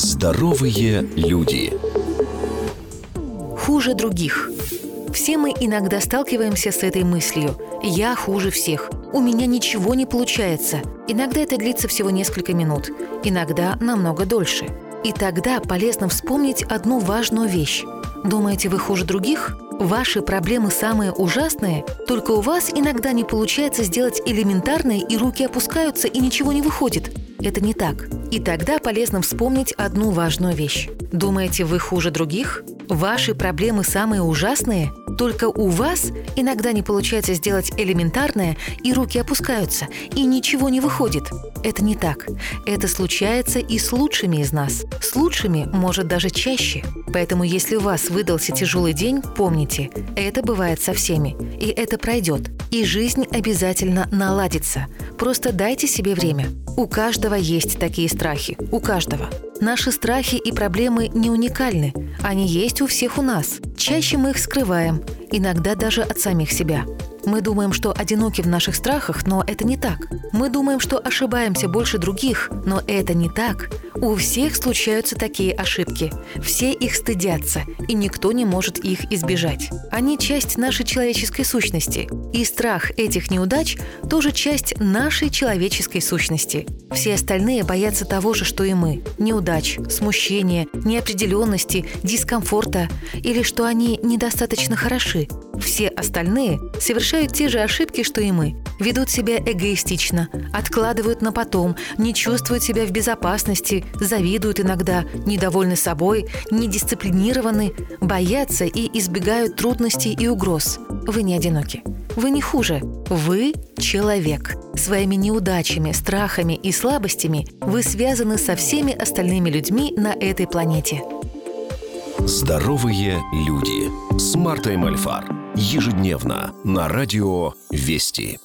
Здоровые люди. Хуже других. Все мы иногда сталкиваемся с этой мыслью. Я хуже всех. У меня ничего не получается. Иногда это длится всего несколько минут. Иногда намного дольше. И тогда полезно вспомнить одну важную вещь. Думаете, вы хуже других? Ваши проблемы самые ужасные, только у вас иногда не получается сделать элементарное, и руки опускаются, и ничего не выходит. Это не так. И тогда полезно вспомнить одну важную вещь. Думаете, вы хуже других? Ваши проблемы самые ужасные? Только у вас иногда не получается сделать элементарное, и руки опускаются, и ничего не выходит. Это не так. Это случается и с лучшими из нас. С лучшими может даже чаще. Поэтому если у вас выдался тяжелый день, помните, это бывает со всеми. И это пройдет. И жизнь обязательно наладится. Просто дайте себе время. У каждого есть такие страхи. У каждого. Наши страхи и проблемы не уникальны. Они есть у всех у нас. Чаще мы их скрываем, иногда даже от самих себя. Мы думаем, что одиноки в наших страхах, но это не так. Мы думаем, что ошибаемся больше других, но это не так. У всех случаются такие ошибки. Все их стыдятся, и никто не может их избежать. Они часть нашей человеческой сущности. И страх этих неудач тоже часть нашей человеческой сущности. Все остальные боятся того же, что и мы. Неудач, смущения, неопределенности, дискомфорта или что они недостаточно хороши. Все остальные совершают те же ошибки, что и мы. Ведут себя эгоистично, откладывают на потом, не чувствуют себя в безопасности, завидуют иногда, недовольны собой, недисциплинированы, боятся и избегают трудностей и угроз. Вы не одиноки. Вы не хуже. Вы человек. Своими неудачами, страхами и слабостями вы связаны со всеми остальными людьми на этой планете. Здоровые люди с Мартой Мальфар. Ежедневно на радио «Вести».